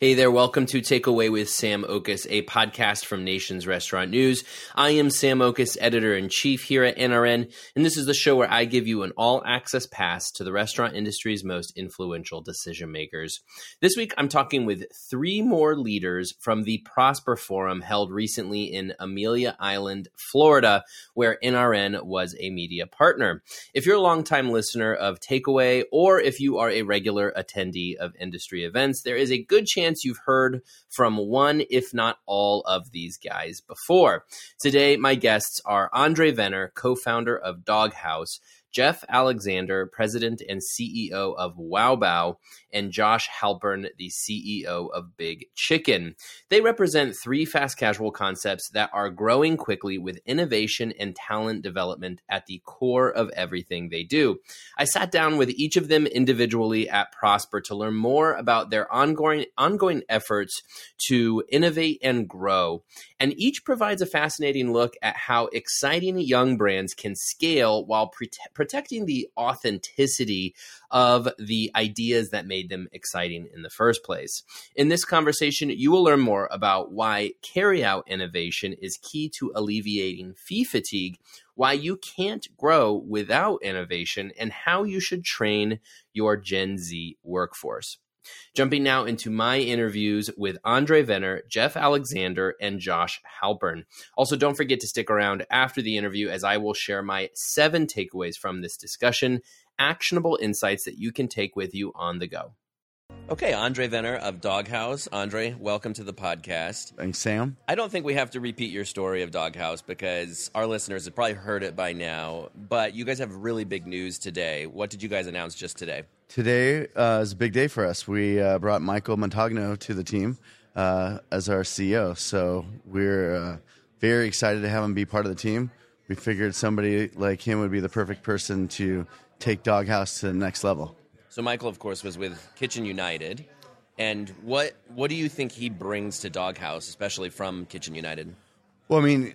Hey there, welcome to Takeaway with Sam Oches, a podcast from Nation's Restaurant News. I am Sam Oches, editor in chief here at NRN, and this is the show where I give you an all access pass to the restaurant industry's most influential decision makers. This week, I'm talking with three more leaders from the Prosper Forum held recently in Amelia Island, Florida, where NRN was a media partner. If you're a longtime listener of Takeaway, or if you are a regular attendee of industry events, there is a good chance chance you've heard from one, if not all, of these guys before. Today, my guests are Andre Vener, co founder of Dog Haus, Geoff Alexander, president and CEO of Wow Bao, and Josh Halpern, the CEO of Big Chicken. They represent three fast casual concepts that are growing quickly with innovation and talent development at the core of everything they do. I sat down with each of them individually at Prosper to learn more about their ongoing ongoing efforts to innovate and grow. And each provides a fascinating look at how exciting young brands can scale while pre- protecting the authenticity of the ideas that made them exciting in the first place. In this conversation, you will learn more about why carryout innovation is key to alleviating fee fatigue, why you can't grow without innovation, and how you should train your Gen Z workforce. Jumping now into my interviews with Andre Vener, Geoff Alexander, and Josh Halpern. Also, don't forget to stick around after the interview as I will share my seven takeaways from this discussion, actionable insights that you can take with you on the go. Okay, Andre Vener of Dog Haus. Andre, welcome to the podcast. Thanks, Sam. I don't think we have to repeat your story of Dog Haus because our listeners have probably heard it by now, but you guys have really big news today. What did you guys announce just today? Today uh, is a big day for us. We uh, brought Michael Montagne to the team uh, as our CEO, so we're uh, very excited to have him be part of the team. We figured somebody like him would be the perfect person to take Dog Haus to the next level. So Michael, of course, was with Kitchen United. And what what do you think he brings to Dog Haus, especially from Kitchen United? Well, I mean,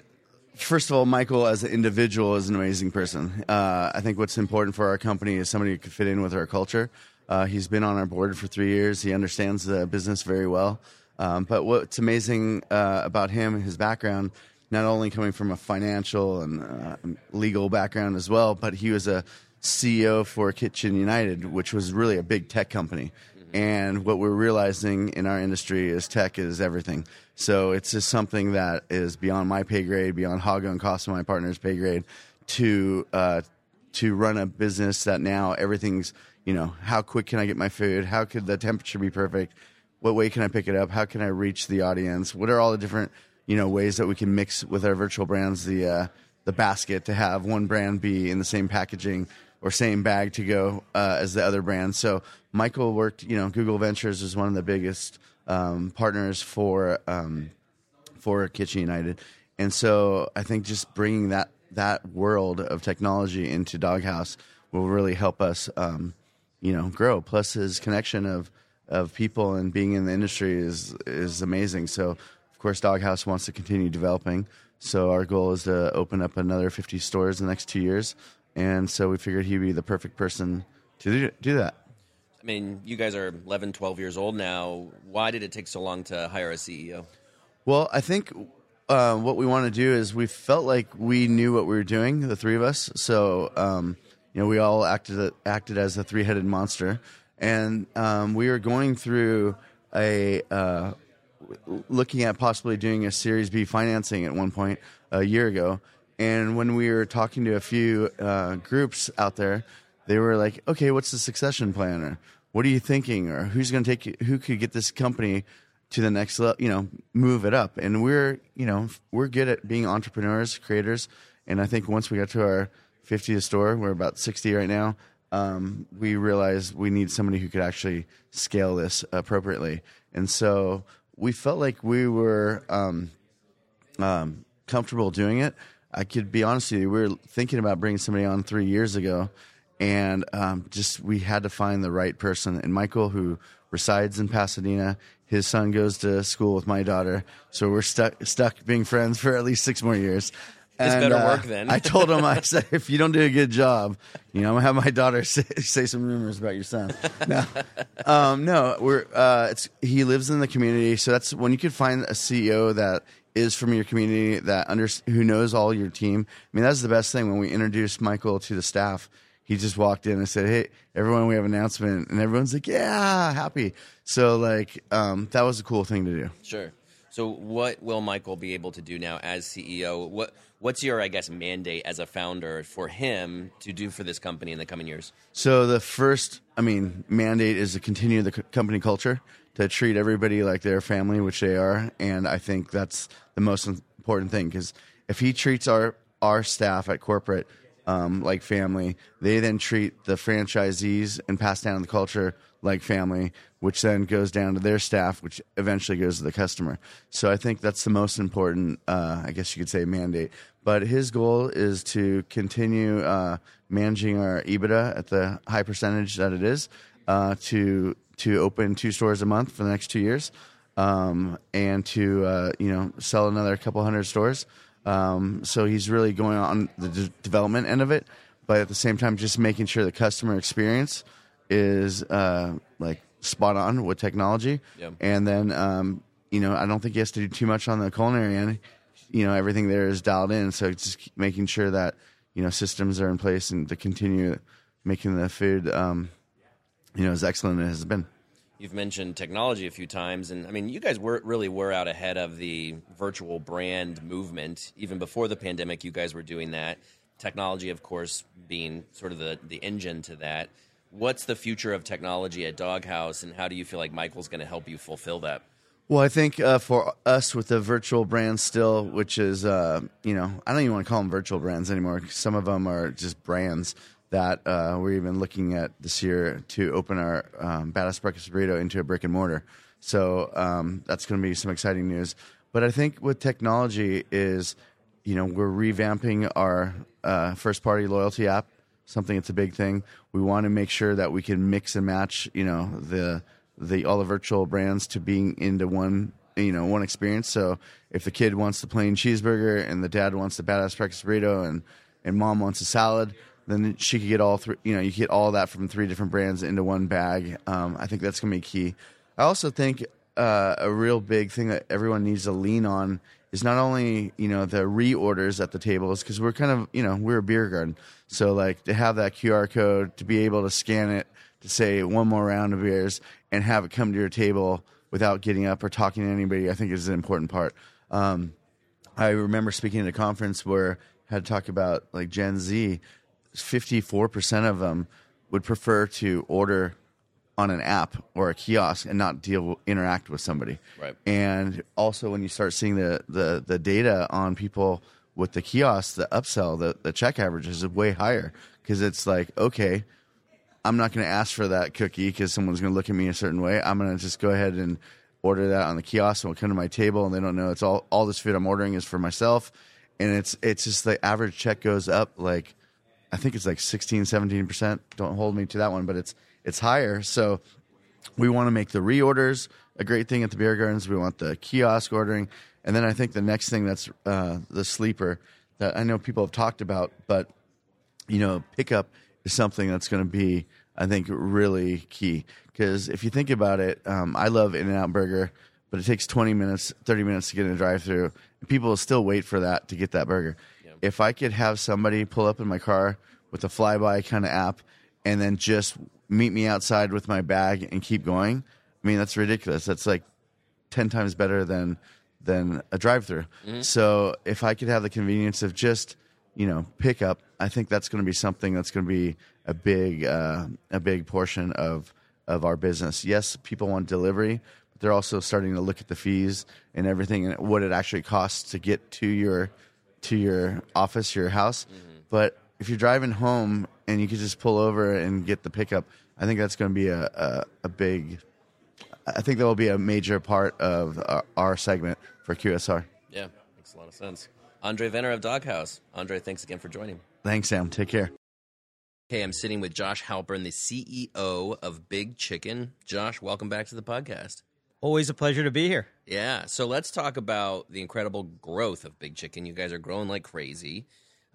first of all, Michael as an individual is an amazing person. Uh, I think what's important for our company is somebody who can fit in with our culture. Uh, he's been on our board for three years. He understands the business very well. Um, but what's amazing uh, about him, his background, not only coming from a financial and uh, legal background as well, but he was a CEO for Kitchen United, which was really a big tech company. And what we're realizing in our industry is tech is everything. So it's just something that is beyond my pay grade, beyond Hagop and Costa, my partner's pay grade, to uh, to run a business that now everything's you know how quick can I get my food? How could the temperature be perfect? What way can I pick it up? How can I reach the audience? What are all the different you know ways that we can mix with our virtual brands the uh, the basket to have one brand be in the same packaging or same bag to go uh, as the other brands. So Michael worked, you know, Google Ventures is one of the biggest um, partners for um, for Kitchen United, and so I think just bringing that that world of technology into Dog Haus will really help us, um, you know, grow. Plus his connection of of people and being in the industry is is amazing. So of course Dog Haus wants to continue developing. So our goal is to open up another 50 stores in the next two years and so we figured he'd be the perfect person to do that. I mean, you guys are 11, 12 years old now. Why did it take so long to hire a CEO? Well, I think uh, what we want to do is we felt like we knew what we were doing, the three of us. So, um, you know, we all acted acted as a three headed monster, and um, we were going through a uh, looking at possibly doing a Series B financing at one point a year ago, and when we were talking to a few uh, groups out there, they were like, "Okay, what's the succession plan? Or what are you thinking? Or who's going to take? Who could get this company to the next level? You know, move it up." And we're, you know, we're good at being entrepreneurs, creators. And I think once we got to our 50th store, we're about 60 right now. Um, we realized we need somebody who could actually scale this appropriately. And so we felt like we were um, um, comfortable doing it. I could be honest with you, we were thinking about bringing somebody on three years ago, and um, just we had to find the right person. And Michael, who resides in Pasadena, his son goes to school with my daughter, so we're stuck stuck being friends for at least six more years. It's And, better uh, work then. I told him, I said, if you don't do a good job, you know, I'm gonna have my daughter say, say some rumors about your son. No, um, no, we're uh, it's he lives in the community, so that's when you could find a CEO that is from your community that under who knows all your team. I mean, that's the best thing. When we introduced Michael to the staff, he just walked in and said, "Hey, everyone, we have an announcement," and everyone's like, "Yeah, happy." So like, um, that was a cool thing to do. Sure. So, what will Michael be able to do now as CEO? What What's your, I guess, mandate as a founder for him to do for this company in the coming years? So the first, I mean, mandate is to continue the c- company culture, to treat everybody like their family, which they are, and I think that's the most important thing because if he treats our our staff at corporate um, like family, they then treat the franchisees and pass down the culture like family, which then goes down to their staff, which eventually goes to the customer. So I think that's the most important, uh, I guess you could say, mandate. But his goal is to continue uh, managing our EBITDA at the high percentage that it is, uh, to to open two stores a month for the next two years, um, and to uh, you know sell another couple hundred stores. Um, so he's really going on the d- development end of it, but at the same time, just making sure the customer experience is uh, like spot on with technology. Yep. And then um, you know I don't think he has to do too much on the culinary end you know everything there is dialed in. So it's just making sure that you know systems are in place and to continue making the food um, you know as excellent as it has been. You've mentioned technology a few times, and I mean, you guys were really were out ahead of the virtual brand movement even before the pandemic. You guys were doing that. Technology, of course, being sort of the the engine to that. What's the future of technology at Dog Haus, and how do you feel like Michael's going to help you fulfill that? Well, I think uh, for us with the virtual brands still, which is, uh, you know, I don't even want to call them virtual brands anymore. Some of them are just brands that uh, we're even looking at this year to open our um, Badass Breakfast Burrito into a brick and mortar. So um, that's going to be some exciting news. But I think with technology is, you know, we're revamping our uh, first party loyalty app. Something that's a big thing. We want to make sure that we can mix and match, you know, the the all the virtual brands to being into one you know one experience. So if the kid wants the plain cheeseburger and the dad wants the badass breakfast burrito and and mom wants a salad, then she could get all three. You know, you get all that from three different brands into one bag. Um, I think that's going to be key. I also think uh, a real big thing that everyone needs to lean on is not only you know the reorders at the tables because we're kind of you know we're a beer garden, so like to have that QR code to be able to scan it to say one more round of beers and have it come to your table without getting up or talking to anybody, I think is an important part. Um, I remember speaking at a conference where I had to talk about like Gen Z. Fifty-four percent of them would prefer to order on an app or a kiosk and not deal interact with somebody. Right. And also when you start seeing the the, the data on people with the kiosk, the upsell, the, the check average is way higher because it's like, okay, I'm not going to ask for that cookie because someone's going to look at me a certain way. I'm going to just go ahead and order that on the kiosk and it'll come to my table and they don't know it's all all this food I'm ordering is for myself and it's it's just the average check goes up like I think it's like 16 17%. Don't hold me to that one, but it's it's higher. So we want to make the reorders a great thing at the beer gardens. We want the kiosk ordering, and then I think the next thing that's uh, the sleeper that I know people have talked about, but you know, pickup is something that's going to be, I think, really key. Because if you think about it, um, I love In and Out Burger, but it takes 20 minutes, 30 minutes to get in a drive through. People still wait for that to get that burger. If I could have somebody pull up in my car with a flyby kind of app and then just meet me outside with my bag and keep going, I mean, that's ridiculous. That's like 10 times better than than a drive through. So if I could have the convenience of just, you know, pickup, I think that's going to be something that's going to be a big uh, a big portion of of our business. Yes, people want delivery, but they're also starting to look at the fees and everything and what it actually costs to get to your to your office, your house. Mm-hmm. But if you're driving home and you could just pull over and get the pickup, I think that's going to be a, a, a big I think that will be a major part of our, our segment for QSR. Yeah, makes a lot of sense. Andre Vener of Dog Haus. Andre, thanks again for joining. Thanks, Sam. Take care. Hey, I'm sitting with Josh Halpern, the CEO of Big Chicken. Josh, welcome back to the podcast. Always a pleasure to be here. Yeah. So let's talk about the incredible growth of Big Chicken. You guys are growing like crazy.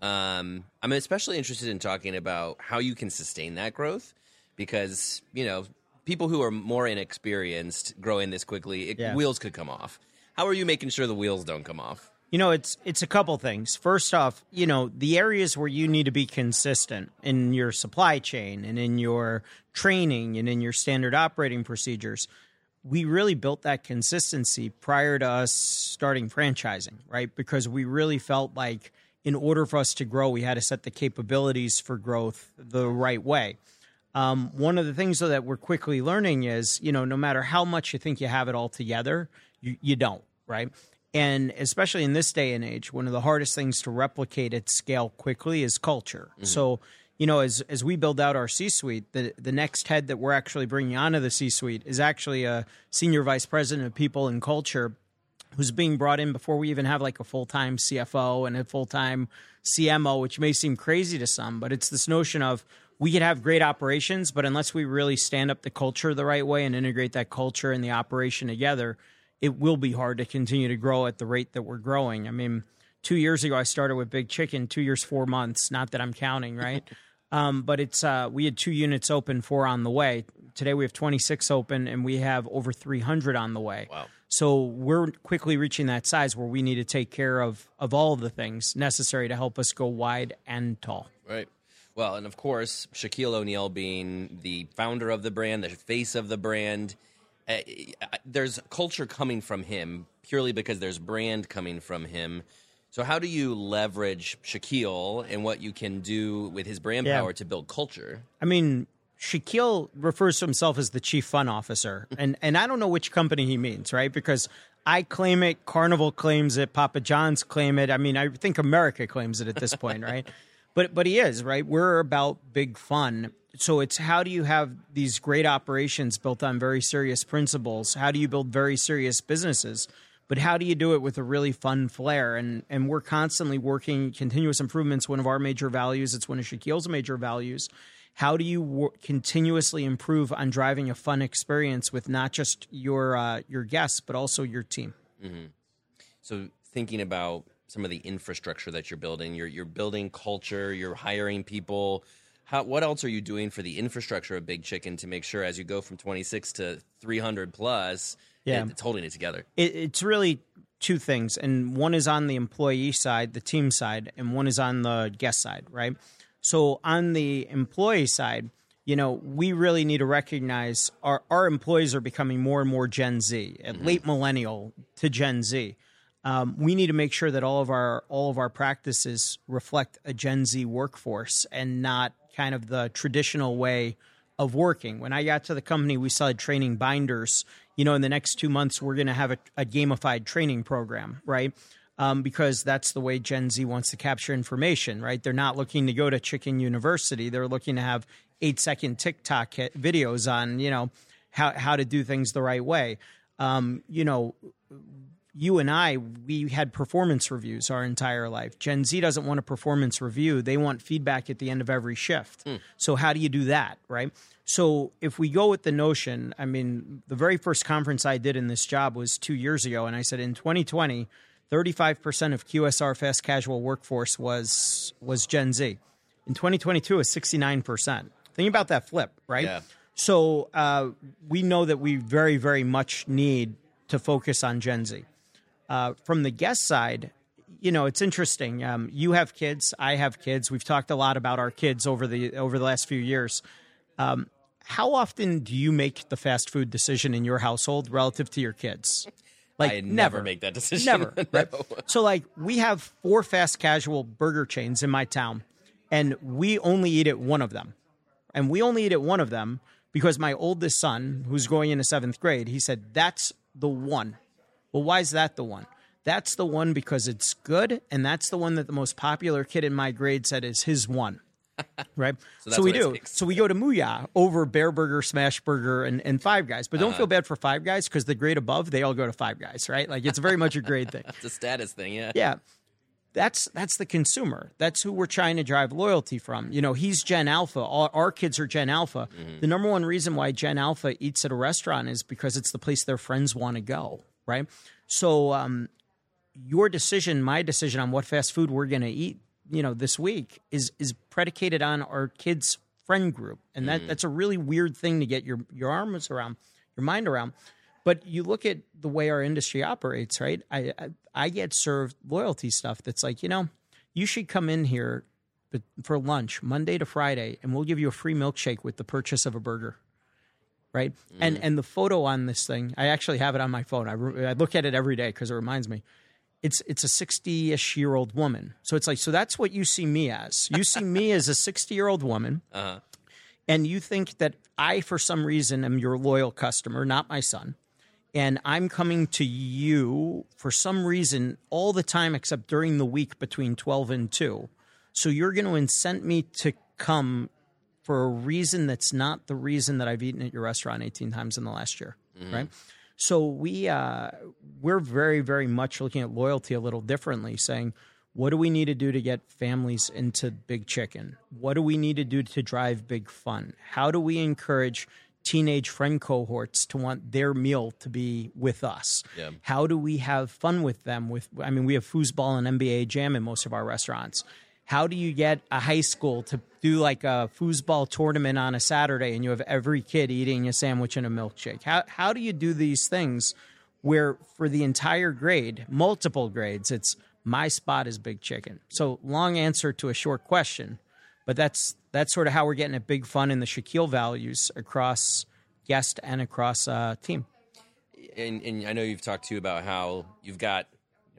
Um, I'm especially interested in talking about how you can sustain that growth because, you know, people who are more inexperienced growing this quickly, it, Yeah. wheels could come off. How are you making sure the wheels don't come off? You know, it's it's a couple things. First off, you know, the areas where you need to be consistent in your supply chain and in your training and in your standard operating procedures. We really built that consistency prior to us starting franchising, right? Because we really felt like in order for us to grow, we had to set the capabilities for growth the right way. Um, one of the things though that we're quickly learning is, you know, no matter how much you think you have it all together, you, you don't, right? And especially in this day and age, one of the hardest things to replicate at scale quickly is culture. So, you know, as as we build out our C-suite, the the next head that we're actually bringing onto the C-suite is actually a senior vice president of people and culture who's being brought in before we even have like a full time CFO and a full time CMO, which may seem crazy to some, but it's this notion of we could have great operations, but unless we really stand up the culture the right way and integrate that culture and the operation together, it will be hard to continue to grow at the rate that we're growing. I mean, two years ago I started with Big Chicken, two years, four months. Not that I'm counting, right? um, but it's uh, we had two units open, four on the way. Today we have 26 open, and we have over 300 on the way. Wow. So we're quickly reaching that size where we need to take care of of all of the things necessary to help us go wide and tall. Right. Well, and of course, Shaquille O'Neal being the founder of the brand, the face of the brand, uh, there's culture coming from him purely because there's brand coming from him. So, how do you leverage Shaquille and what you can do with his brand Yeah. power to build culture? I mean, Shaquille refers to himself as the chief fun officer, and and I don't know which company he means, right? Because I claim it, Carnival claims it, Papa John's claim it. I mean, I think America claims it at this point, right? But but he is right. We're about big fun, so it's how do you have these great operations built on very serious principles? How do you build very serious businesses? But how do you do it with a really fun flair? And and we're constantly working continuous improvements. One of our major values. It's one of Shaquille's major values. How do you continuously improve on driving a fun experience with not just your uh, your guests but also your team? So, thinking about some of the infrastructure that you're building, you're you're building culture, you're hiring people. How, what else are you doing for the infrastructure of Big Chicken to make sure as you go from 26 to 300 plus, Yeah. it- it's holding it together? it, it's really two things and one is on the employee side the team side and one is on the guest side right so on the employee side you know we really need to recognize our, our employees are becoming more and more gen z and late millennial to gen z um, we need to make sure that all of our all of our practices reflect a gen z workforce and not kind of the traditional way of working. When I got to the company, we started training binders. You know, in the next two months, we're going to have a, a gamified training program, right? Um, because that's the way Gen Z wants to capture information, right? They're not looking to go to Chicken University. They're looking to have eight second TikTok videos on, you know, how, how to do things the right way. Um, you know, you and I, we had performance reviews our entire life. Gen Z doesn't want a performance review. They want feedback at the end of every shift. So, how do you do that, right? So, if we go with the notion, I mean, the very first conference I did in this job was two years ago, and I said in 2020, 35% of QSR fast casual workforce was was Gen Z. In 2022, it's 69%. Think about that flip, right? Yeah. So uh, we know that we very, very much need to focus on Gen Z. Uh, from the guest side, you know, it's interesting. Um, you have kids, I have kids. We've talked a lot about our kids over the over the last few years. Um, how often do you make the fast food decision in your household relative to your kids? Like I never make that decision. Never. Right? No. So like we have four fast casual burger chains in my town, and we only eat at one of them, and we only eat at one of them because my oldest son, who's going into seventh grade, he said that's the one. Well, why is that the one? That's the one because it's good, and that's the one that the most popular kid in my grade said is his one. Right. So, that's we do. So we go to Mooyah over Bear Burger, Smash Burger, and, and Five Guys. But don't Uh-huh. feel bad for Five Guys because the grade above, they all go to Five Guys, right? Like it's very much a grade thing. It's a status thing, yeah. Yeah. that's that's the consumer. That's who we're trying to drive loyalty from. You know, he's Gen Alpha. All, our kids are Gen Alpha. Mm-hmm. The number one reason why Gen Alpha eats at a restaurant is because it's the place their friends want to go, right? So, um, your decision, my decision on what fast food we're going to eat, you know, this week is is predicated on our kids' friend group, and that mm-hmm. that's a really weird thing to get your your arms around, your mind around. But you look at the way our industry operates, right? I, I, I get served loyalty stuff that's like, you know, you should come in here for lunch Monday to Friday, and we'll give you a free milkshake with the purchase of a burger. Right, mm. and and the photo on this thing, I actually have it on my phone. I, re- I look at it every day because it reminds me. It's it's a sixty ish year old woman. So it's like so that's what you see me as. You see me as a sixty year old woman, uh-huh. and you think that I, for some reason, am your loyal customer, not my son and I'm coming to you for some reason all the time except during the week between 12 and 2. So you're going to incent me to come for a reason that's not the reason that I've eaten at your restaurant 18 times in the last year, mm-hmm. right? So we uh, we're very very much looking at loyalty a little differently, saying what do we need to do to get families into big chicken? What do we need to do to drive big fun? How do we encourage teenage friend cohorts to want their meal to be with us? Yeah. How do we have fun with them? With I mean, we have foosball and NBA jam in most of our restaurants. How do you get a high school to do like a foosball tournament on a Saturday and you have every kid eating a sandwich and a milkshake? How how do you do these things where for the entire grade, multiple grades, it's my spot is big chicken. So long answer to a short question, but that's that's sort of how we're getting at big fun in the Shaquille values across guest and across uh, team. And, and, I know you've talked to about how you've got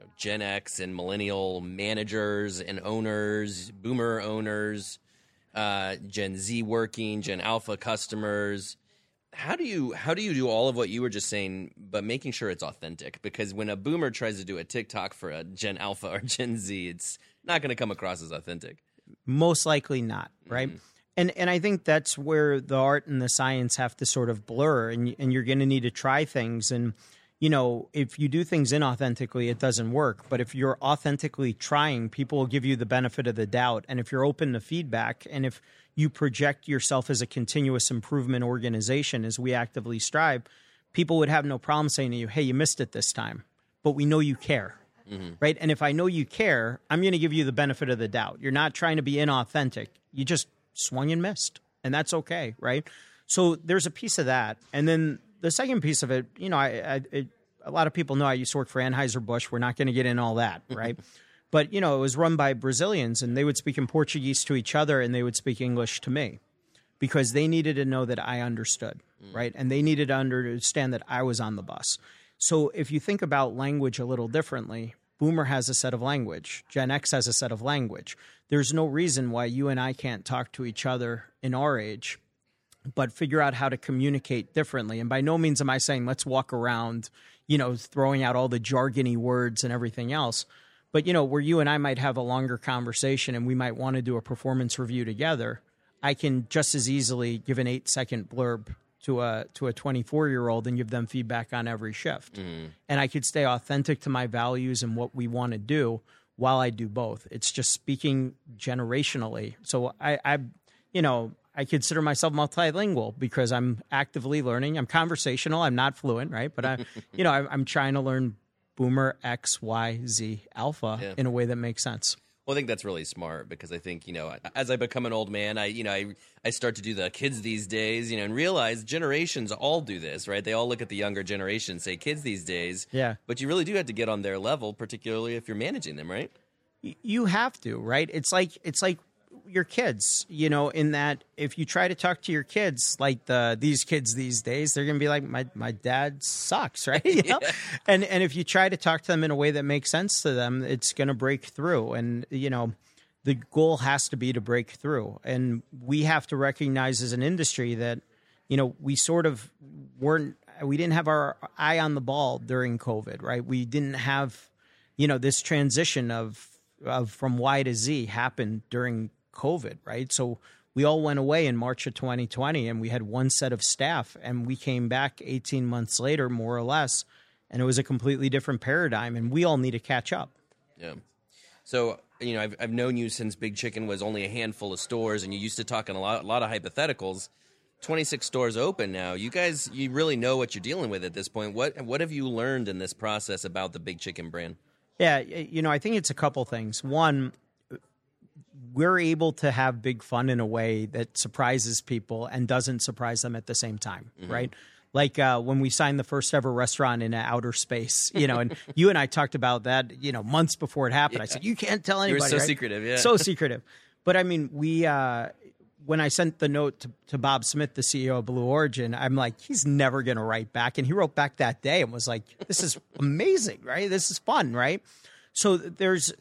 you know, Gen X and millennial managers and owners, boomer owners, uh, Gen Z working, Gen Alpha customers. How do you how do you do all of what you were just saying, but making sure it's authentic? Because when a boomer tries to do a TikTok for a Gen Alpha or Gen Z, it's not going to come across as authentic. Most likely not, right? Mm-hmm. And and I think that's where the art and the science have to sort of blur, and and you're going to need to try things. And you know, if you do things inauthentically, it doesn't work. But if you're authentically trying, people will give you the benefit of the doubt. And if you're open to feedback, and if you project yourself as a continuous improvement organization, as we actively strive, people would have no problem saying to you, "Hey, you missed it this time," but we know you care mm-hmm. right? And if I know you care, I'm going to give you the benefit of the doubt. You're not trying to be inauthentic. You just swung and missed, and that's okay, right? So there's a piece of that, and then the second piece of it, you know, I, I it, a lot of people know I used to work for Anheuser Busch. We're not going to get in all that, right? but you know, it was run by Brazilians, and they would speak in Portuguese to each other, and they would speak English to me because they needed to know that I understood, mm. right? And they needed to understand that I was on the bus. So if you think about language a little differently, Boomer has a set of language. Gen X has a set of language. There's no reason why you and I can't talk to each other in our age, but figure out how to communicate differently. And by no means am I saying let's walk around, you know, throwing out all the jargony words and everything else. But, you know, where you and I might have a longer conversation and we might want to do a performance review together, I can just as easily give an eight second blurb to a to a 24 year old and give them feedback on every shift mm-hmm. and i could stay authentic to my values and what we want to do while i do both it's just speaking generationally so i i you know i consider myself multilingual because i'm actively learning i'm conversational i'm not fluent right but i you know I, am trying to learn boomer x y z alpha yeah. in a way that makes sense well, I think that's really smart because I think you know, as I become an old man, I you know, I I start to do the kids these days, you know, and realize generations all do this, right? They all look at the younger generation, say kids these days, yeah. But you really do have to get on their level, particularly if you're managing them, right? You have to, right? It's like it's like your kids, you know, in that if you try to talk to your kids like the these kids these days, they're gonna be like, My my dad sucks, right? You know? yeah. And and if you try to talk to them in a way that makes sense to them, it's gonna break through. And you know, the goal has to be to break through. And we have to recognize as an industry that, you know, we sort of weren't we didn't have our eye on the ball during COVID, right? We didn't have, you know, this transition of of from Y to Z happened during COVID, right? So we all went away in March of 2020 and we had one set of staff and we came back 18 months later, more or less, and it was a completely different paradigm and we all need to catch up. Yeah. So you know, I've I've known you since Big Chicken was only a handful of stores, and you used to talk in a lot a lot of hypotheticals. 26 stores open now. You guys, you really know what you're dealing with at this point. What what have you learned in this process about the Big Chicken brand? Yeah, you know, I think it's a couple things. One, we're able to have big fun in a way that surprises people and doesn't surprise them at the same time, mm-hmm. right? Like uh, when we signed the first ever restaurant in outer space, you know, and you and I talked about that, you know, months before it happened. Yeah. I said, you can't tell anybody. You're so right? secretive, yeah. So secretive. But I mean, we, uh, when I sent the note to, to, Bob Smith, the CEO of Blue Origin, I'm like, he's never going to write back. And he wrote back that day and was like, this is amazing, right? This is fun, right? So there's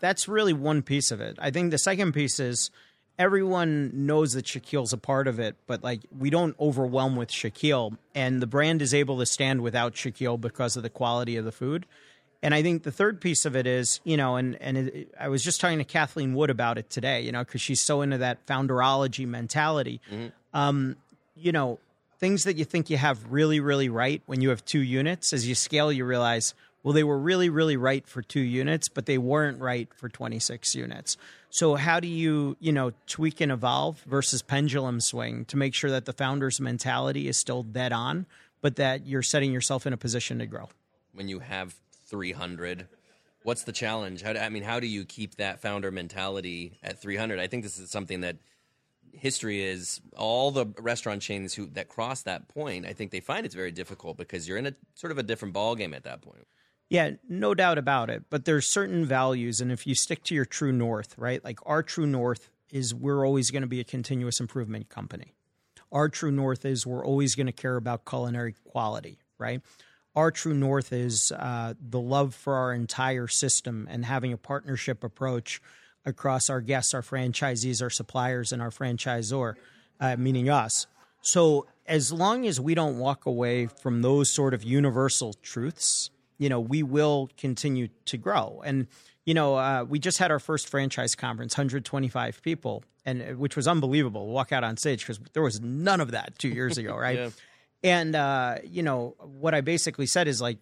that's really one piece of it. I think the second piece is everyone knows that Shaquille's a part of it, but like we don't overwhelm with Shaquille, and the brand is able to stand without Shaquille because of the quality of the food. And I think the third piece of it is, you know, and and it, I was just talking to Kathleen Wood about it today, you know, because she's so into that founderology mentality. Mm-hmm. Um, you know, things that you think you have really, really right when you have two units, as you scale, you realize, well, they were really, really right for two units, but they weren't right for 26 units. So, how do you, you know, tweak and evolve versus pendulum swing to make sure that the founder's mentality is still dead on, but that you're setting yourself in a position to grow? When you have 300, what's the challenge? How do, I mean, how do you keep that founder mentality at 300? I think this is something that history is all the restaurant chains who that cross that point. I think they find it's very difficult because you're in a sort of a different ball game at that point. Yeah, no doubt about it. But there's certain values, and if you stick to your true north, right? Like our true north is we're always going to be a continuous improvement company. Our true north is we're always going to care about culinary quality, right? Our true north is uh, the love for our entire system and having a partnership approach across our guests, our franchisees, our suppliers, and our franchisor, uh, meaning us. So as long as we don't walk away from those sort of universal truths, you know, we will continue to grow. And, you know, uh, we just had our first franchise conference, 125 people, and uh, which was unbelievable. Walk out on stage because there was none of that two years ago, right? yeah. And uh, you know, what I basically said is like,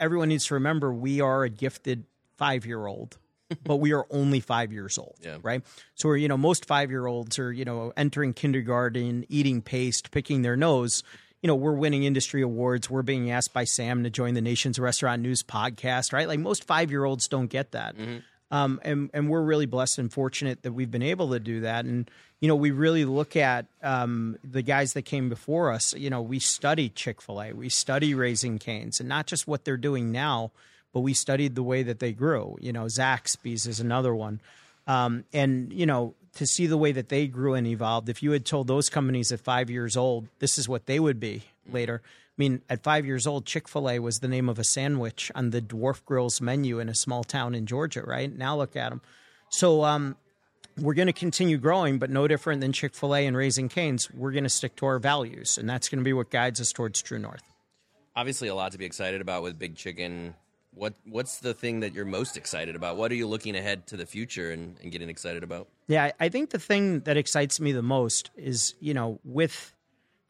everyone needs to remember we are a gifted five year old. but we are only five years old, yeah. right? So, we're you know, most five year olds are, you know, entering kindergarten, eating paste, picking their nose you know, we're winning industry awards. We're being asked by Sam to join the Nation's Restaurant News podcast, right? Like most five year olds don't get that. Mm-hmm. Um, and, and we're really blessed and fortunate that we've been able to do that. And, you know, we really look at um, the guys that came before us. You know, we study Chick fil A, we study Raising Cane's, and not just what they're doing now, but we studied the way that they grew. You know, Zaxby's is another one. Um, and, you know, to see the way that they grew and evolved. If you had told those companies at five years old, this is what they would be later. I mean, at five years old, Chick fil A was the name of a sandwich on the Dwarf Grills menu in a small town in Georgia, right? Now look at them. So, um, we're going to continue growing, but no different than Chick fil A and Raising Cane's. We're going to stick to our values, and that's going to be what guides us towards True North. Obviously, a lot to be excited about with Big Chicken what what's the thing that you're most excited about? What are you looking ahead to the future and, and getting excited about? Yeah, I think the thing that excites me the most is you know with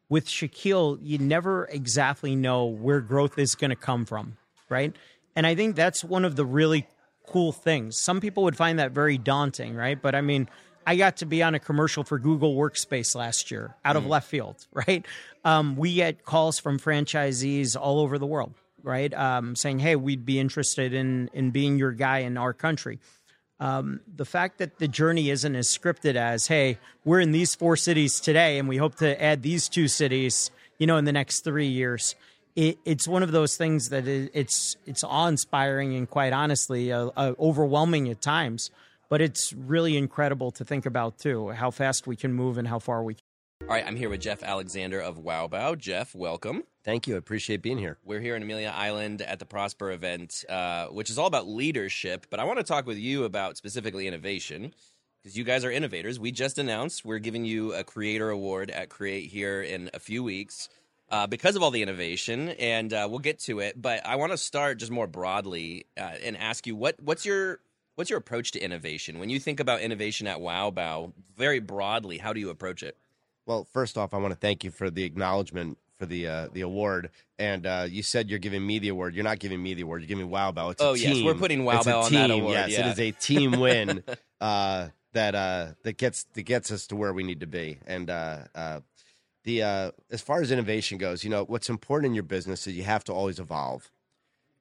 with Shaquille, you never exactly know where growth is going to come from, right? And I think that's one of the really cool things. Some people would find that very daunting, right? But I mean, I got to be on a commercial for Google Workspace last year out of mm. left field, right? Um, we get calls from franchisees all over the world right? Um, saying, "Hey, we'd be interested in in being your guy in our country." Um, the fact that the journey isn't as scripted as, "Hey, we're in these four cities today, and we hope to add these two cities," you know, in the next three years. It, it's one of those things that it, it's it's awe inspiring and quite honestly uh, uh, overwhelming at times. But it's really incredible to think about too how fast we can move and how far we can. All right, I'm here with Geoff Alexander of Wow Bao. Geoff, welcome. Thank you. I appreciate being here. We're here in Amelia Island at the Prosper event, uh, which is all about leadership. But I want to talk with you about specifically innovation because you guys are innovators. We just announced we're giving you a creator award at Create here in a few weeks. Uh, because of all the innovation, and uh, we'll get to it. But I want to start just more broadly uh, and ask you what what's your what's your approach to innovation when you think about innovation at Wow Bao? Very broadly, how do you approach it? Well, first off, I want to thank you for the acknowledgement for the uh, the award, and uh, you said you're giving me the award. You're not giving me the award. You're giving me Wow Bao. It's Oh, a yes, team. we're putting Wow It's a on that award, Yes, yeah. it is a team win uh, that uh, that gets that gets us to where we need to be. And uh, uh, the uh, as far as innovation goes, you know what's important in your business is you have to always evolve.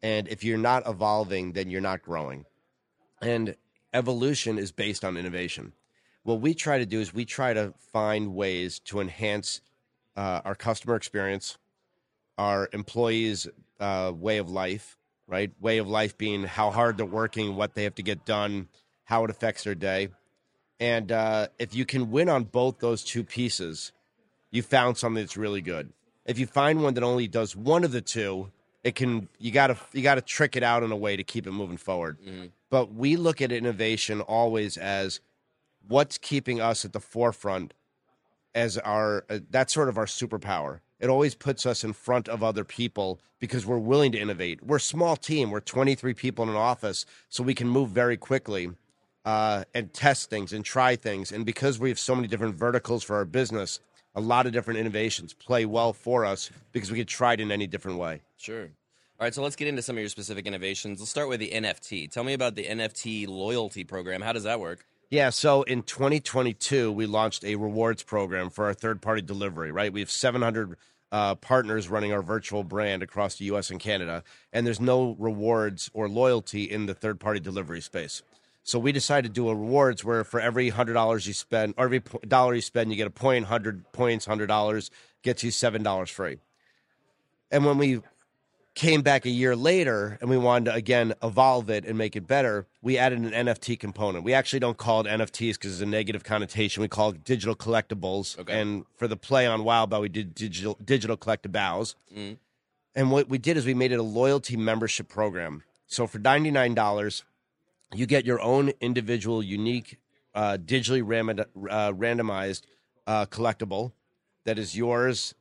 And if you're not evolving, then you're not growing. And evolution is based on innovation. What we try to do is we try to find ways to enhance uh, our customer experience, our employees' uh, way of life, right? Way of life being how hard they're working, what they have to get done, how it affects their day. And uh, if you can win on both those two pieces, you found something that's really good. If you find one that only does one of the two, it can you got to you got to trick it out in a way to keep it moving forward. But we look at innovation always as what's keeping us at the forefront as our uh, that's sort of our superpower. It always puts us in front of other people because we're willing to innovate. We're a small team. We're 23 people in an office, so we can move very quickly uh, and test things and try things. And because we have so many different verticals for our business, a lot of different innovations play well for us because we try it in any different way. Sure. All right, so let's get into some of your specific innovations. Let's start with the NFT. Tell me about the NFT loyalty program. How does that work? Yeah, so in 2022, we launched a rewards program for our third party delivery, right? We have 700 uh, partners running our virtual brand across the US and Canada, and there's no rewards or loyalty in the third party delivery space. So we decided to do a rewards where for every $100 you spend, or every dollar you spend, you get a point, 100 points, $100 gets you $7 free. And when we came back a year later and we wanted to again evolve it and make it better, we added an NFT component. We actually don't call it NFTs because it's a negative connotation. We call it digital collectibles. Okay. And for the play on Wildbow, we did digital digital collectibles. And what we did is we made it a loyalty membership program. So for ninety nine dollars, you get your own individual, unique, uh, digitally ram- uh, randomized uh, collectible that is yours.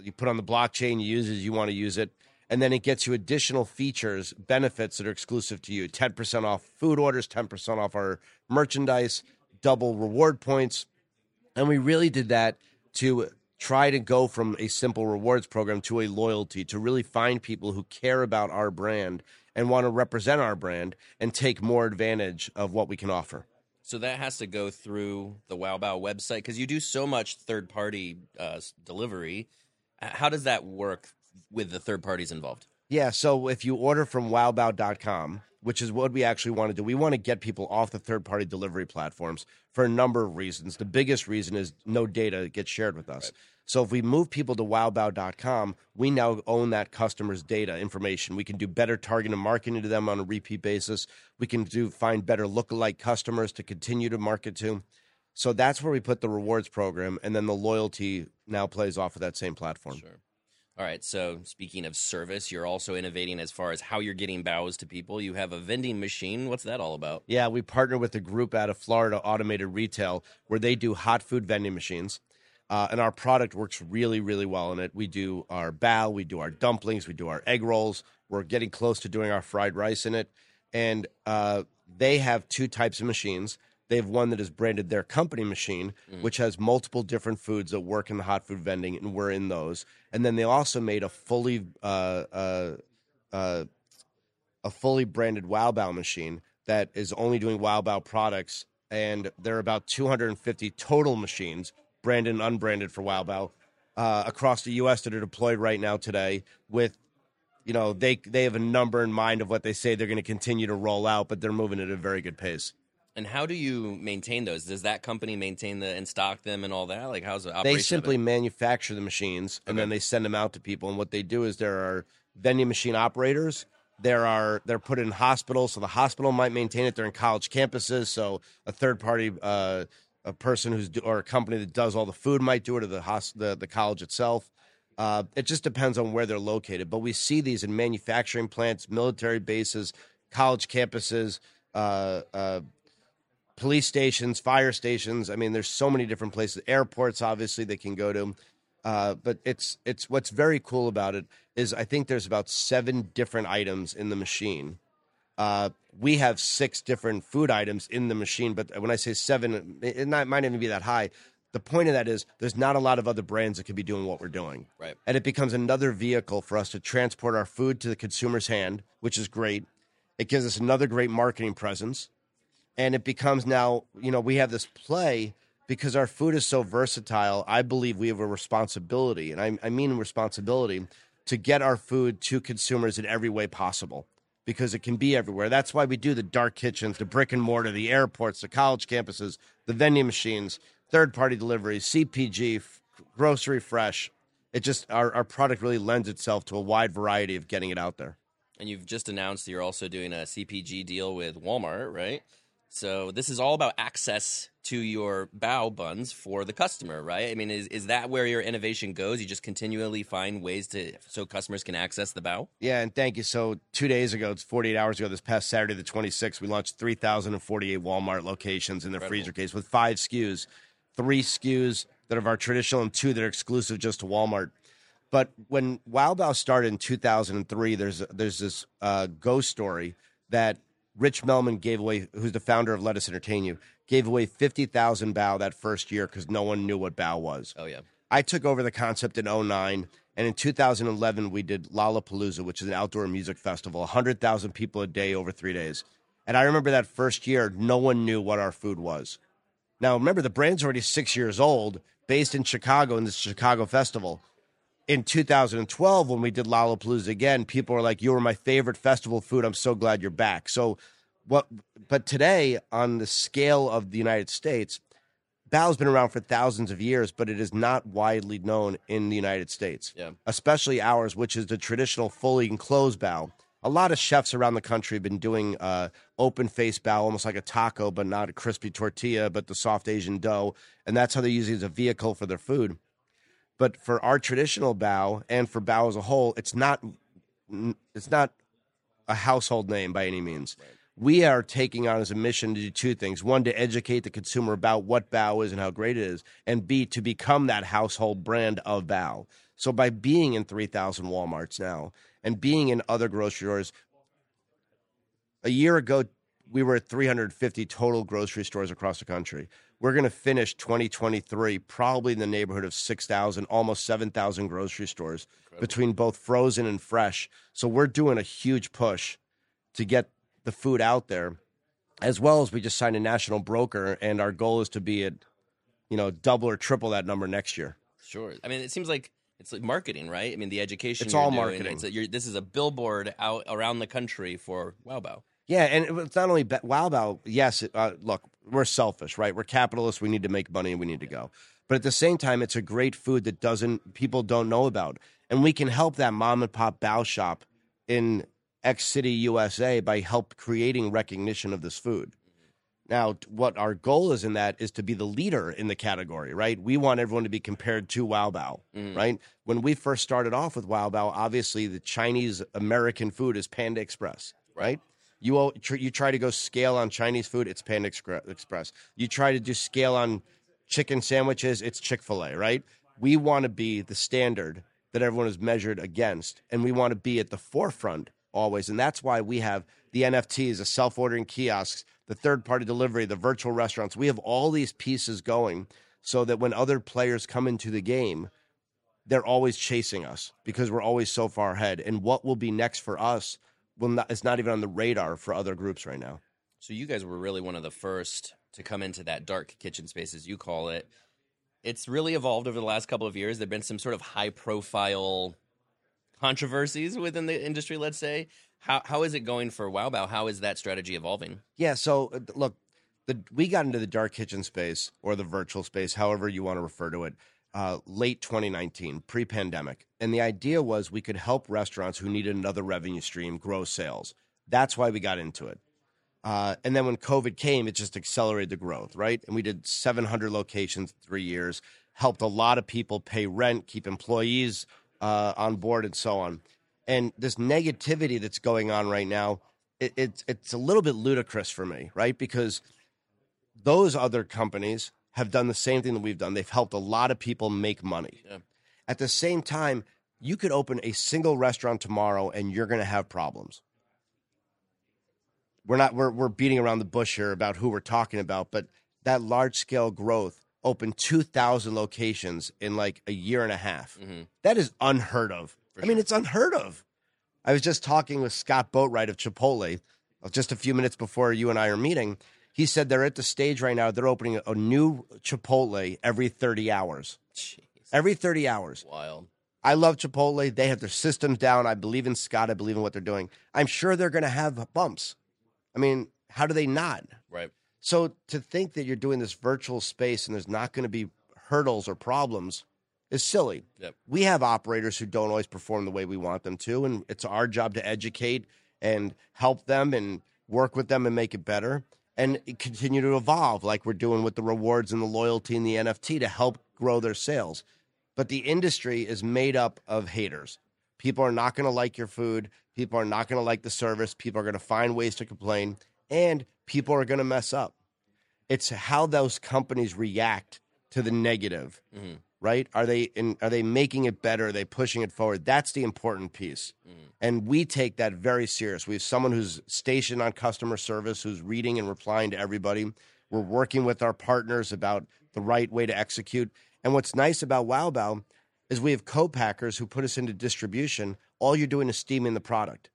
You put on the blockchain, you use it as you want to use it, and then it gets you additional features, benefits that are exclusive to you. Ten percent off food orders, ten percent off our merchandise, double reward points, and we really did that to try to go from a simple rewards program to a loyalty to really find people who care about our brand and want to represent our brand and take more advantage of what we can offer. So that has to go through the Wow Bao website because you do so much third party uh, delivery. How does that work with the third parties involved? Yeah, so if you order from wowbao.com, which is what we actually want to do, we want to get people off the third party delivery platforms for a number of reasons. The biggest reason is no data gets shared with us. So if we move people to wowbao.com, we now own that customer's data information. We can do better targeted marketing to them on a repeat basis. We can do find better lookalike customers to continue to market to. So that's where we put the rewards program, and then the loyalty now plays off of that same platform. Sure. All right. So speaking of service, you're also innovating as far as how you're getting baos to people. You have a vending machine. What's that all about? Yeah, we partner with a group out of Florida, Automated Retail, where they do hot food vending machines. Uh, and our product works really, really well in it. We do our bao, we do our dumplings, we do our egg rolls. We're getting close to doing our fried rice in it. And uh, they have two types of machines. They have one that is branded their company machine, which has multiple different foods that work in the hot food vending, and we're in those. And then they also made a fully uh, uh, uh, a fully branded Wow Bao machine that is only doing Wow Bao products, and there are about 250 total machines, branded and unbranded for Wow Bao, uh, across the U.S. that are deployed right now today. With, you know, they they have a number in mind of what they say they're going to continue to roll out, but they're moving at a very good pace. And how do you maintain those? Does that company maintain the and stock them and all that? Like how's the operation? They simply manufacture the machines and then they send them out to people. And what they do is there are vending machine operators. There are they're put in hospitals, so the hospital might maintain it. They're in college campuses, so a third party, uh, a person who's do, or a company that does all the food might do it, or the the, the college itself. Uh, it just depends on where they're located. But we see these in manufacturing plants, military bases, college campuses, uh, uh, police stations, fire stations. I mean, there's so many different places. Airports, obviously, they can go to. Uh, but it's it's what's very cool about it is I think there's about seven different items in the machine. Uh, we have six different food items in the machine, but when I say seven, it, it might not even be that high. the point of that is there's not a lot of other brands that could be doing what we're doing. Right. And it becomes another vehicle for us to transport our food to the consumer's hand, which is great. It gives us another great marketing presence. And it becomes now, you know, we have this play because our food is so versatile. I believe we have a responsibility, and I, I mean responsibility, to get our food to consumers in every way possible because it can be everywhere. That's why we do the dark kitchens, the brick and mortar, the airports, the college campuses, the vending machines, third party deliveries, CPG, f- grocery fresh. It just, our, our product really lends itself to a wide variety of getting it out there. And you've just announced you're also doing a CPG deal with Walmart, right? So this is all about access to your bao buns for the customer, right? I mean, is, is that where your innovation goes? You just continually find ways to so customers can access the bao? Yeah, and thank you. So two days ago, it's 48 hours ago, this past Saturday, the 26th, we launched 3,048 Walmart locations in the freezer case with five SKUs, three SKUs that are our traditional and two that are exclusive just to Walmart. But when Wow Bao started in 2003, there's there's this uh, ghost story that Rich Melman gave away, who's the founder of Lettuce Entertain You, gave away 50,000 bao that first year because no one knew what bao was. Oh yeah. I took over the concept in 09. And in 2011, we did Lollapalooza, which is an outdoor music festival, 100,000 people a day over three days. And I remember that first year, no one knew what our food was. Now, remember, the brand's already six years old, based in Chicago in this Chicago Festival. In 2012, when we did Lollapalooza again, people were like, You were my favorite festival food. I'm so glad you're back. So, what, but today, on the scale of the United States, Bao's been around for thousands of years, but it is not widely known in the United States, Yeah. especially ours, which is the traditional fully enclosed Bao. A lot of chefs around the country have been doing uh, open face bao, almost like a taco, but not a crispy tortilla, but the soft Asian dough. And that's how they use it as a vehicle for their food. But for our traditional bao and for bao as a whole, it's not it's not a household name by any means. We are taking on as a mission to do two things. One, to educate the consumer about what bao is and how great it is. And B, to become that household brand of bao. So by being in 3,000 Walmarts now and being in other grocery stores, a year ago, we were at 350 total grocery stores across the country. We're going to finish 2023 probably in the neighborhood of 6,000, almost 7,000 grocery stores between both frozen and fresh. So we're doing a huge push to get the food out there, as well as we just signed a national broker, and our goal is to be at, you know, double or triple that number next year. Sure. I mean, it seems like it's like marketing, right? I mean, the education. It's all doing, marketing. It's a, you're, this is a billboard out around the country for Wow Bao. Yeah, and it's not only be- Wow Bao. Yes, uh, look, we're selfish, right? We're capitalists. We need to make money and we need to go. But at the same time, it's a great food that doesn't people don't know about, and we can help that mom and pop Bao shop in X City, USA, by help creating recognition of this food. Now, what our goal is in that is to be the leader in the category, right? We want everyone to be compared to Wow Bao, mm. right? When we first started off with Wow Bao, obviously the Chinese American food is Panda Express, right? You you try to go scale on Chinese food, it's Panda Express. You try to do scale on chicken sandwiches, it's Chick Fil A, right? We want to be the standard that everyone is measured against, and we want to be at the forefront always. And that's why we have the NFTs, the self ordering kiosks, the third party delivery, the virtual restaurants. We have all these pieces going so that when other players come into the game, they're always chasing us because we're always so far ahead. And what will be next for us will not, it's not even on the radar for other groups right now. So you guys were really one of the first to come into that dark kitchen space, as you call it. It's really evolved over the last couple of years. There've been some sort of high profile controversies within the industry. Let's say, how how is it going for Wow Bao? How is that strategy evolving? Yeah. So uh, look, the, we got into the dark kitchen space or the virtual space, however you want to refer to it, uh, late 2019, pre pandemic. And the idea was we could help restaurants who needed another revenue stream grow sales. That's why we got into it. Uh, and then when COVID came, it just accelerated the growth, right? And we did 700 locations in three years, helped a lot of people pay rent, keep employees uh, on board, and so on. And this negativity that's going on right now, it, it's it's a little bit ludicrous for me, right? Because those other companies have done the same thing that we've done. They've helped a lot of people make money. Yeah. At the same time, you could open a single restaurant tomorrow and you're going to have problems. We're not we're we're beating around the bush here about who we're talking about, but that large scale growth opened 2,000 locations in like a year and a half. Mhm. That is unheard of. For I mean, sure. it's unheard of. I was just talking with Scott Boatwright of Chipotle uh, just a few minutes before you and I are meeting. He said they're at the stage right now, they're opening a new Chipotle every 30 hours. Jeez. Every 30 hours. Wild. I love Chipotle. They have their systems down. I believe in Scott. I believe in what they're doing. I'm sure they're going to have bumps. I mean, how do they not? Right. So to think that you're doing this virtual space and there's not going to be hurdles or problems is silly. Yep. We have operators who don't always perform the way we want them to, and it's our job to educate and help them and work with them and make it better and continue to evolve like we're doing with the rewards and the loyalty and the NFT to help grow their sales. But the industry is made up of haters. People are not going to like your food. People are not going to like the service. People are going to find ways to complain, and people are going to mess up. It's how those companies react to the negative, Mhm. Right? Are they in, are they making it better? Are they pushing it forward? That's the important piece, mm-hmm. and we take that very serious. We have someone who's stationed on customer service, who's reading and replying to everybody. We're working with our partners about the right way to execute. And what's nice about Wow Bao is we have co-packers who put us into distribution. All you're doing is steaming the product.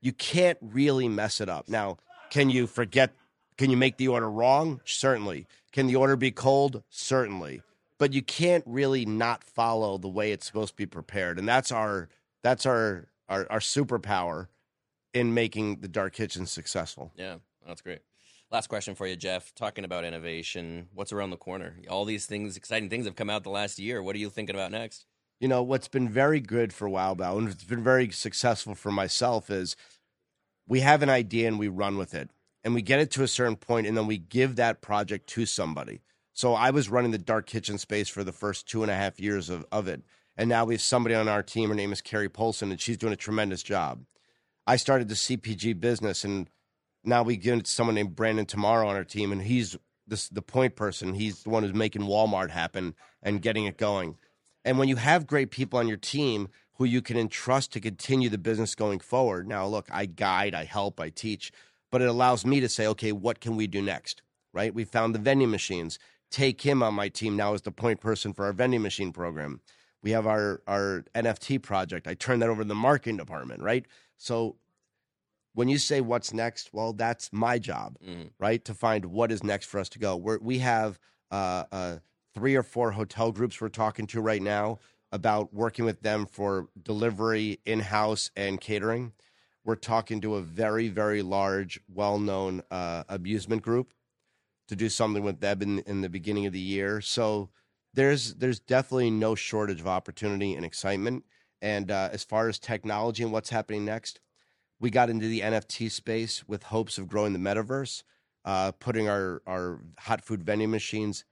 You can't really mess it up. Now, can you forget? Can you make the order wrong? Certainly. Can the order be cold? Certainly. But you can't really not follow the way it's supposed to be prepared, and that's our that's our our, our superpower in making the dark kitchen successful. Yeah, that's great. Last question for you, Geoff. Talking about innovation, what's around the corner? All these things, exciting things have come out the last year. What are you thinking about next? you know what's been very good for Wow Bao and it's been very successful for myself is we have an idea and we run with it and we get it to a certain point and then we give that project to somebody. So I was running the dark kitchen space for the first two and a half years of, of it. And now we have somebody on our team. Her name is Carrie Polson, and she's doing a tremendous job. I started the CPG business, and now we give it to someone named Brandon Tomorrow on our team, and he's this, the point person. He's the one who's making Walmart happen and getting it going. And when you have great people on your team who you can entrust to continue the business going forward, now look, I guide, I help, I teach, but it allows me to say, okay, what can we do next? Right? We found the vending machines. Take him on my team now as the point person for our vending machine program. We have our our NFT project. I turn that over to the marketing department, right? So when you say what's next, well, that's my job, Mhm. right? To find what is next for us to go. We're, we have uh, uh, three or four hotel groups we're talking to right now about working with them for delivery, in house, and catering. We're talking to a very, very large, well known uh, amusement group to do something with them in, in the beginning of the year. So there's there's definitely no shortage of opportunity and excitement. And uh, as far as technology and what's happening next, we got into the NFT space with hopes of growing the metaverse, uh, putting our our hot food vending machines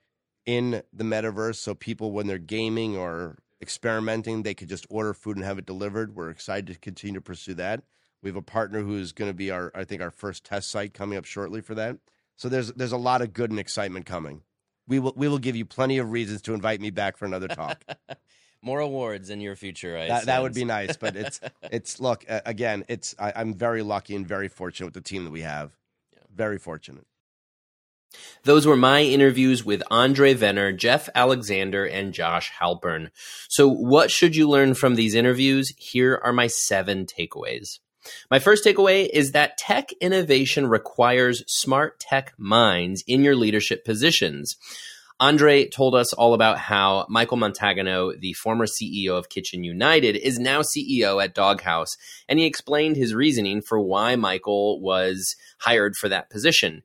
in the metaverse, so people when they're gaming or experimenting, they could just order food and have it delivered. We're excited to continue to pursue that. We have a partner who's going to be our, I think, our first test site coming up shortly for that. So there's there's a lot of good and excitement coming. We will we will give you plenty of reasons to invite me back for another talk. More awards in your future, I that, that would be nice, but it's it's look uh, again. It's I, I'm very lucky and very fortunate with the team that we have. Very fortunate. Those were my interviews with Andre Vener, Geoff Alexander, and Josh Halpern. So, what should you learn from these interviews? Here are my seven takeaways. My first takeaway is that tech innovation requires smart tech minds in your leadership positions. Andre told us all about how Michael Montagano, the former CEO of Kitchen United, is now CEO at Dog Haus, and he explained his reasoning for why Michael was hired for that position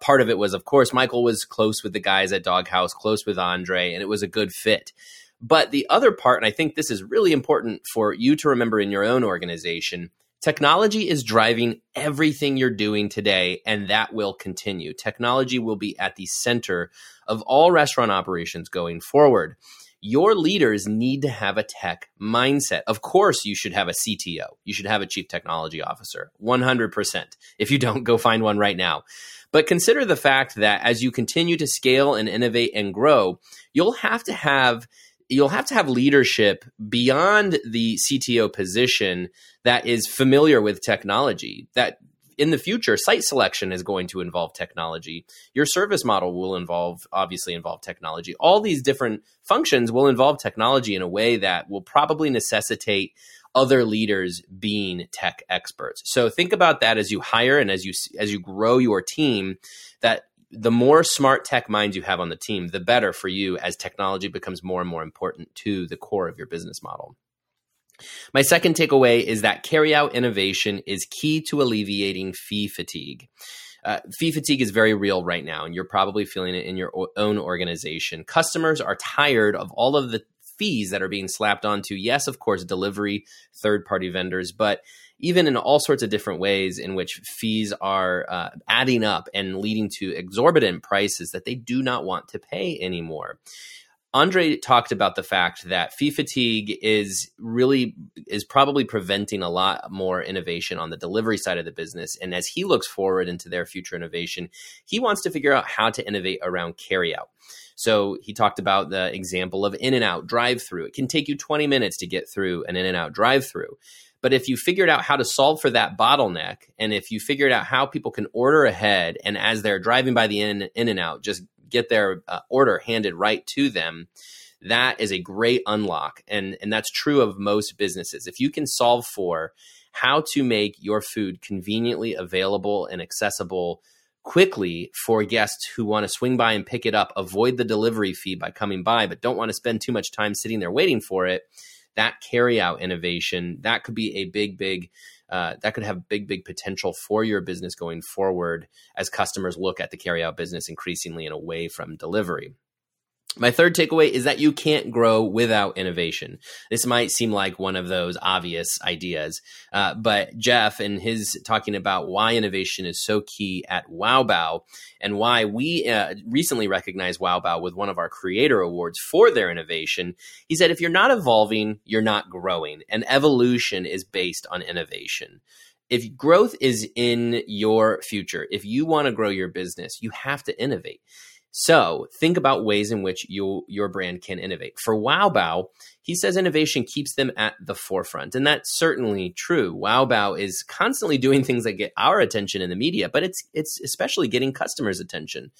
part of it was, of course, Michael was close with the guys at Dog Haus, close with Andre, and it was a good fit. But the other part, and I think this is really important for you to remember in your own organization, technology is driving everything you're doing today, and that will continue. Technology will be at the center of all restaurant operations going forward. Your leaders need to have a tech mindset. Of course, you should have a CTO. You should have a chief technology officer. 100%. If you don't, go find one right now. But consider the fact that as you continue to scale and innovate and grow, you'll have to have you'll have to have leadership beyond the CTO position that is familiar with technology, that in the future, site selection is going to involve technology. Your service model will involve, obviously, involve technology. All these different functions will involve technology in a way that will probably necessitate other leaders being tech experts. So think about that as you hire and as you as you grow your team that the more smart tech minds you have on the team, the better for you as technology becomes more and more important to the core of your business model. My second takeaway is that carryout innovation is key to alleviating fee fatigue. Uh, fee fatigue is very real right now, and you're probably feeling it in your own organization. Customers are tired of all of the fees that are being slapped onto, yes, of course, delivery, third party vendors, but even in all sorts of different ways in which fees are uh, adding up and leading to exorbitant prices that they do not want to pay anymore. Andre talked about the fact that fee fatigue is really is probably preventing a lot more innovation on the delivery side of the business. And as he looks forward into their future innovation, he wants to figure out how to innovate around carryout. So he talked about the example of in and out drive through. It can take you 20 minutes to get through an in and out drive through. But if you figured out how to solve for that bottleneck, and if you figured out how people can order ahead, and as they're driving by the in, in and out, just get their uh, order handed right to them, that is a great unlock. And, and that's true of most businesses. If you can solve for how to make your food conveniently available and accessible quickly for guests who want to swing by and pick it up, avoid the delivery fee by coming by, but don't want to spend too much time sitting there waiting for it, that carry out innovation, that could be a big, big uh, that could have big, big potential for your business going forward as customers look at the carry out business increasingly and away from delivery. My third takeaway is that you can't grow without innovation. This might seem like one of those obvious ideas, uh, but Geoff and his talking about why innovation is so key at Wow Bao and why we uh, recently recognized Wow Bao with one of our creator awards for their innovation. He said, if you're not evolving, you're not growing, and evolution is based on innovation if growth is in your future, if you want to grow your business, you have to innovate. So think about ways in which you, your brand can innovate. For Wow Bao, he says innovation keeps them at the forefront. And that's certainly true. Wow Bao is constantly doing things that get our attention in the media, but it's, it's especially getting customers' attention.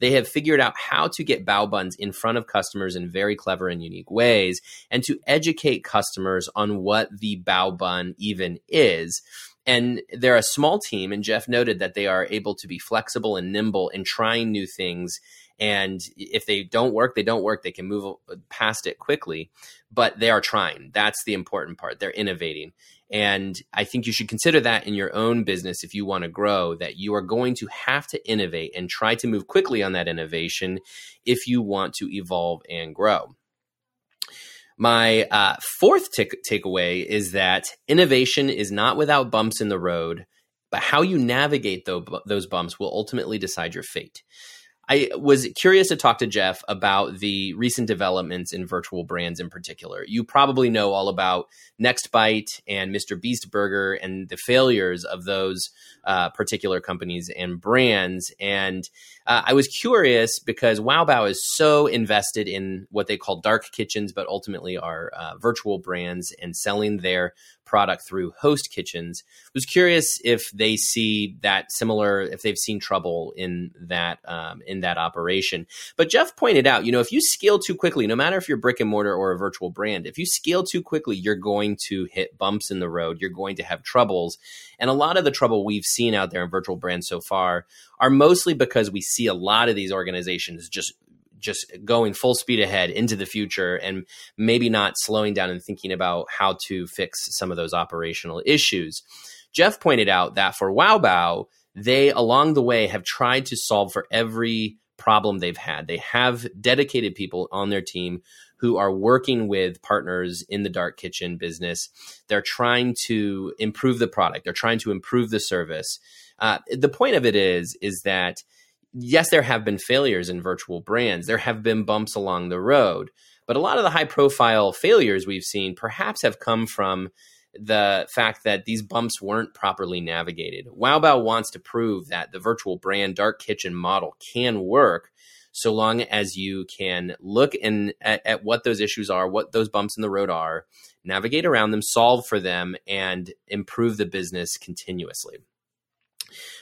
They have figured out how to get bao buns in front of customers in very clever and unique ways and to educate customers on what the bao bun even is and they're a small team and Geoff noted that they are able to be flexible and nimble in trying new things. And if they don't work they don't work. They can move past it quickly. But they are trying. That's the important part. They're innovating. And i think you should consider that in your own business if you want to grow that you are going to have to innovate and try to move quickly on that innovation if you want to evolve and grow my uh, fourth t- takeaway is that innovation is not without bumps in the road, but how you navigate those bumps will ultimately decide your fate. I was curious to talk to Geoff about the recent developments in virtual brands in particular. You probably know all about NextBite and Mr. Beast Burger and the failures of those uh, particular companies and brands. And uh, I was curious because Wow Bao is so invested in what they call dark kitchens, but ultimately are uh, virtual brands and selling their product through host kitchens. Was curious if they see that similar, if they've seen trouble in that um, in that operation. But Geoff pointed out, you know, if you scale too quickly, no matter if you're brick and mortar or a virtual brand, if you scale too quickly, you're going to hit bumps in the road. You're going to have troubles, and a lot of the trouble we've seen out there in virtual brands so far are mostly because we see a lot of these organizations just just going full speed ahead into the future and maybe not slowing down and thinking about how to fix some of those operational issues. Geoff pointed out that for Wow Bao, they along the way have tried to solve for every problem they've had. They have dedicated people on their team who are working with partners in the dark kitchen business. They're trying to improve the product. They're trying to improve the service. Uh, the point of it is, is that yes, there have been failures in virtual brands. There have been bumps along the road, but a lot of the high profile failures we've seen perhaps have come from the fact that these bumps weren't properly navigated. Wow Bao wants to prove that the virtual brand dark kitchen model can work so long as you can look in at, at what those issues are, what those bumps in the road are, navigate around them, solve for them, and improve the business continuously.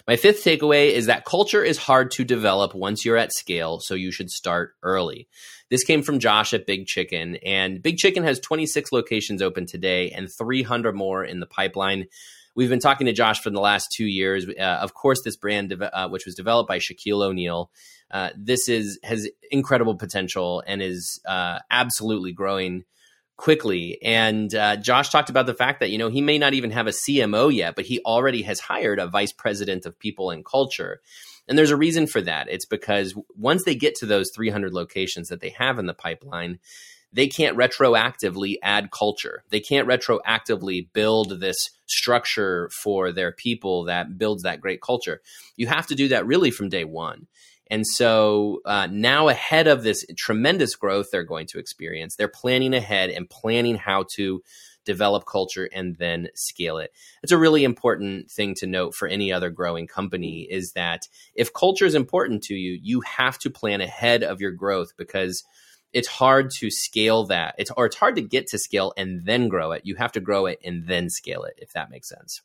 My fifth takeaway is that culture is hard to develop once you're at scale, so you should start early. This came from Josh at Big Chicken, and Big Chicken has 26 locations open today and 300 more in the pipeline. We've been talking to Josh for the last two years. Uh, of course, this brand, uh, which was developed by Shaquille O'Neal, uh, this is has incredible potential and is uh, absolutely growing quickly. And uh, Josh talked about the fact that you know he may not even have a CMO yet, but he already has hired a vice president of people and culture. And there's a reason for that. It's because once they get to those 300 locations that they have in the pipeline, they can't retroactively add culture. They can't retroactively build this structure for their people that builds that great culture. You have to do that really from day one. And so uh, now, ahead of this tremendous growth they're going to experience, they're planning ahead and planning how to develop culture and then scale it. It's a really important thing to note for any other growing company is that if culture is important to you, you have to plan ahead of your growth because it's hard to scale that. It's or it's hard to get to scale and then grow it. You have to grow it and then scale it, if that makes sense.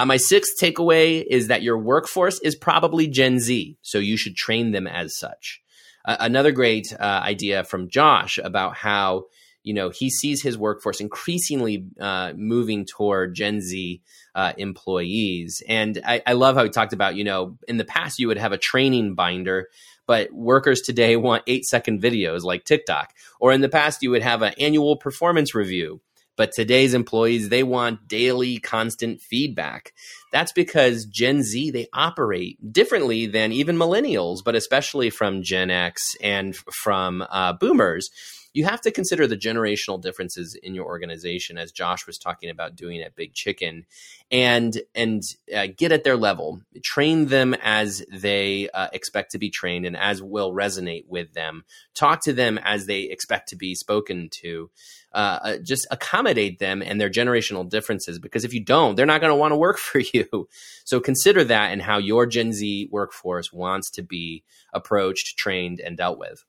Uh, my sixth takeaway is that your workforce is probably Gen Z, so you should train them as such. Uh, another great uh, idea from Josh about how you know he sees his workforce increasingly uh, moving toward Gen Z uh, employees, and I, I love how he talked about you know in the past you would have a training binder but workers today want eight second videos like TikTok. Or in the past, you would have an annual performance review. But today's employees, they want daily constant feedback. That's because Gen Z, they operate differently than even millennials, but especially from Gen X and from uh, boomers you have to consider the generational differences in your organization, as Josh was talking about doing at Big Chicken, and and uh, get at their level, train them as they uh, expect to be trained and as will resonate with them. Talk to them as they expect to be spoken to. Uh, uh just accommodate them and their generational differences because if you don't, they're not going to want to work for you. So consider that and how your Gen Z workforce wants to be approached, trained, and dealt with.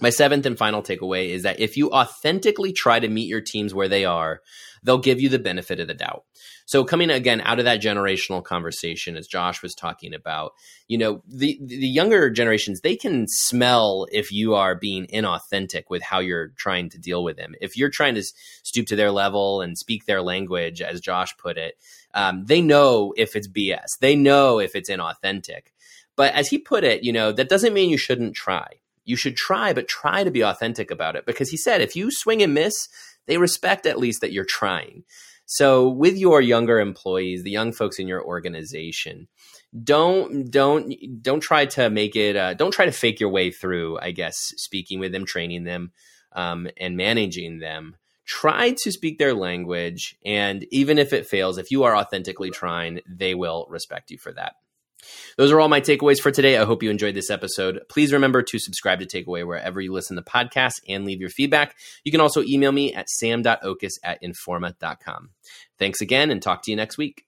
My seventh and final takeaway is that if you authentically try to meet your teams where they are, they'll give you the benefit of the doubt. So coming again out of that generational conversation, as Josh was talking about, you know, the the younger generations they can smell if you are being inauthentic with how you're trying to deal with them. If you're trying to stoop to their level and speak their language, as Josh put it, um, they know if it's BS. They know if it's inauthentic. But as he put it, you know, that doesn't mean you shouldn't try you should try, but try to be authentic about it. Because he said, if you swing and miss, they respect at least that you're trying. So with your younger employees, the young folks in your organization, don't don't don't try to make it. Uh, don't try to fake your way through. I guess speaking with them, training them, um, and managing them. Try to speak their language, and even if it fails, if you are authentically trying, they will respect you for that. Those are all my takeaways for today. I hope you enjoyed this episode. Please remember to subscribe to Takeaway wherever you listen to podcasts and leave your feedback. You can also email me at sam.oches at informa.com. Thanks again and talk to you next week.